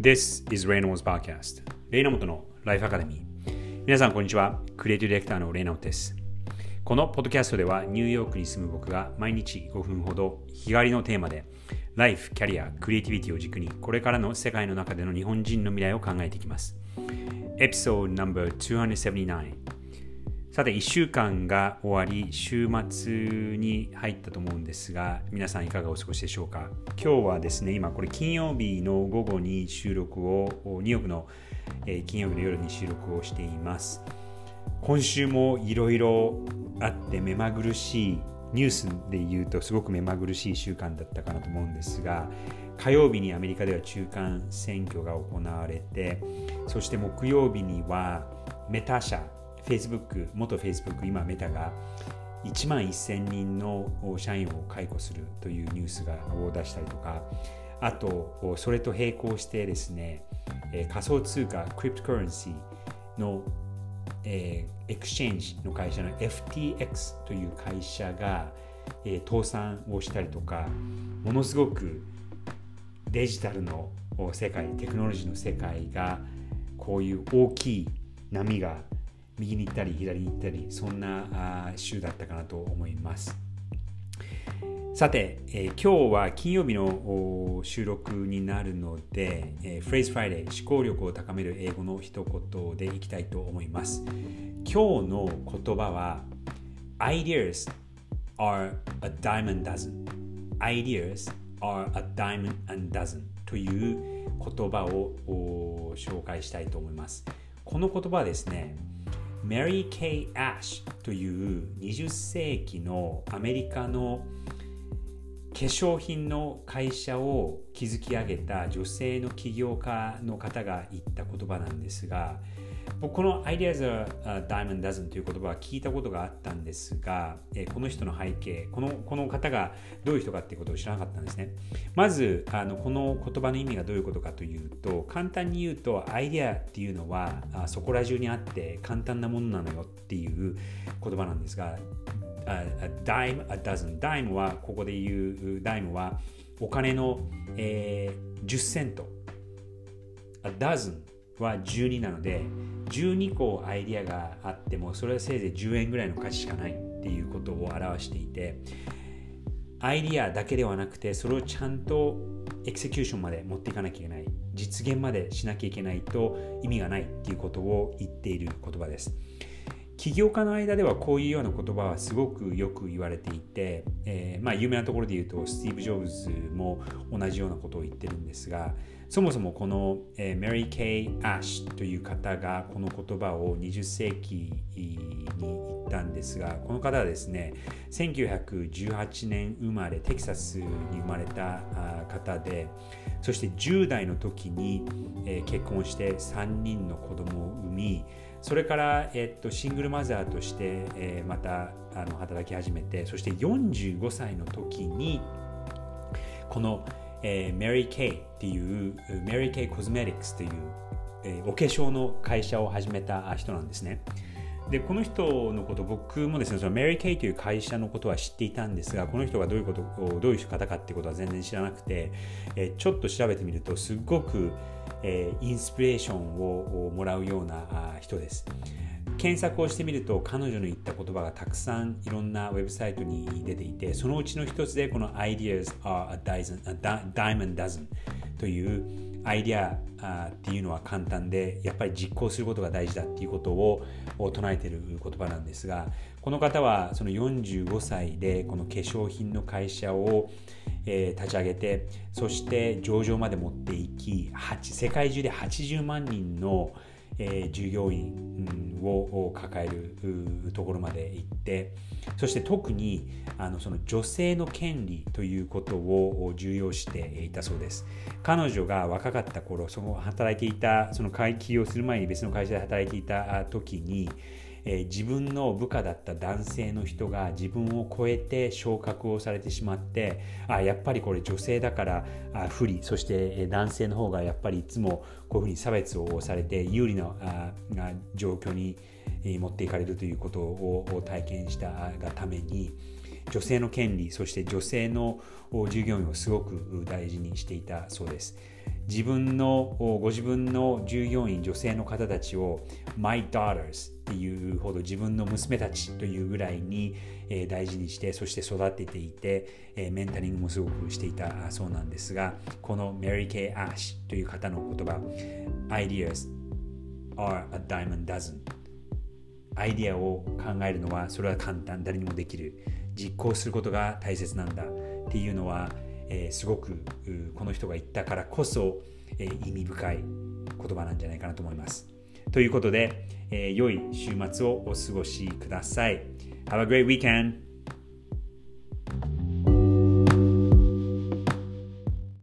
This is Reynolds Podcast レイナモトのライフアカデミー皆さんこんにちは。クリエイティブディレクターのレイナモトです。このポッドキャストではニューヨークに住む僕が毎日5分ほど日帰りのテーマでライフ、キャリア、クリエイティビティを軸にこれからの世界の中での日本人の未来を考えていきます。エピソード No.279 さて1週間が終わり週末に入ったと思うんですが皆さんいかがお過ごしでしょうか？今日はですね今これ金曜日の午後に収録をニューヨークの、え金曜日の夜に収録をしています。今週もいろいろあって目まぐるしいニュースで言うとすごく目まぐるしい週間だったかなと思うんですが火曜日にアメリカでは中間選挙が行われてそして木曜日にはメタ社 Facebook 元 Facebook 今メタが1万1000人の社員を解雇するというニュースを出したりとかあとそれと並行してですね仮想通貨 cryptocurrency の、 exchange の会社の FTX という会社が、倒産をしたりとかものすごくデジタルの世界テクノロジーの世界がこういう大きい波が右に行ったり左に行ったりそんな週だったかなと思います。さて、えー、今日は金曜日の収録になるので、えー、Phrase Friday 思考力を高める英語の一言でいきたいと思います。今日の言葉は Ideas are a diamond dozen Ideas are a diamond and dozen という言葉を紹介したいと思います。この言葉はですね、メリー・ケイ・アッシュという20世紀のアメリカの化粧品の会社を築き上げた女性の起業家の方が言った言葉なんですがこの Ideas are Diamond Dozen という言葉は聞いたことがあったんですがえこの人の背景このこの方がどういう人かっていうことを知らなかったんですね。まずあのこの言葉の意味がどういうことかというと簡単に言うとアイデアっていうのはあそこら中にあって簡単なものなのよっていう言葉なんですが a dime a dozen dime はここで言うダイムはお金の、えー、10セント。a dozen は12なので12個アイディアがあってもそれはせいぜい10円ぐらいの価値しかないっていうことを表していてアイディアだけではなくてそれをちゃんと execution まで持っていかなきゃいけない実現までしなきゃいけないと意味がないっていうことを言っている言葉です。起業家の間ではこういうような言葉はすごくよく言われていて、えー、まあ、有名なところで言うとスティーブ・ジョブズも同じようなことを言ってるんですがそもそもこの、えー、メリー・ケイ・アッシュという方がこの言葉を20世紀に言ったんですがこの方はですね1918年生まれテキサスに生まれた方でそして10代の時に、えー、結婚して3人の子供を産みそれから、えっと、シングルマザーとして、えー、またあの働き始めてそして45歳の時にこの、えー、メリー・ケイっていうメリー・ケイ・コスメティクスという、えー、お化粧の会社を始めた人なんですね。でこの人のこと僕もですねそのメリー・ケイという会社のことは知っていたんですがこの人がどういうことどういう方かっていうことは全然知らなくて、え、ちょっと調べてみるとすごく、えー、インスピレーションをもらうような人です。検索をしてみると彼女の言った言葉がたくさんいろんなウェブサイトに出ていてそのうちの一つでこの Ideas are a, diamond dozen というアイディアっていうのは簡単でやっぱり実行することが大事だっていうことを唱えている言葉なんですがこの方はその45歳でこの化粧品の会社を、立ち上げてそして上場まで持っていき世界中で80万人の、え、従業員を抱えるところまで行ってそして特にあのその女性の権利ということを重要していたそうです。彼女が若かった頃その働いていたその会起業する前に別の会社で働いていた時にえ、自分の部下だった男性の人が自分を超えて昇格をされてしまってあやっぱりこれ女性だからあ不利。そして男性の方がやっぱりいつもこういうふうに差別をされて有利な状況に持っていかれるということを体験したがために女性の権利そして女性の従業員をすごく大事にしていたそうです。自分のご自分の従業員女性の方たちを My daughters っていうほど自分の娘たちというぐらいに大事にしてそして育てていてメンタリングもすごくしていたそうなんですがこの Mary Kay Ash という方の言葉 Ideas are a diamond dozen アイディアを考えるのはそれは簡単誰にもできる。実行することが大切なんだっていうのは、えー、すごくこの人が言ったからこそ、えー、意味深い言葉なんじゃないかなと思います。ということで、えー、良い週末をお過ごしください。Have a great weekend!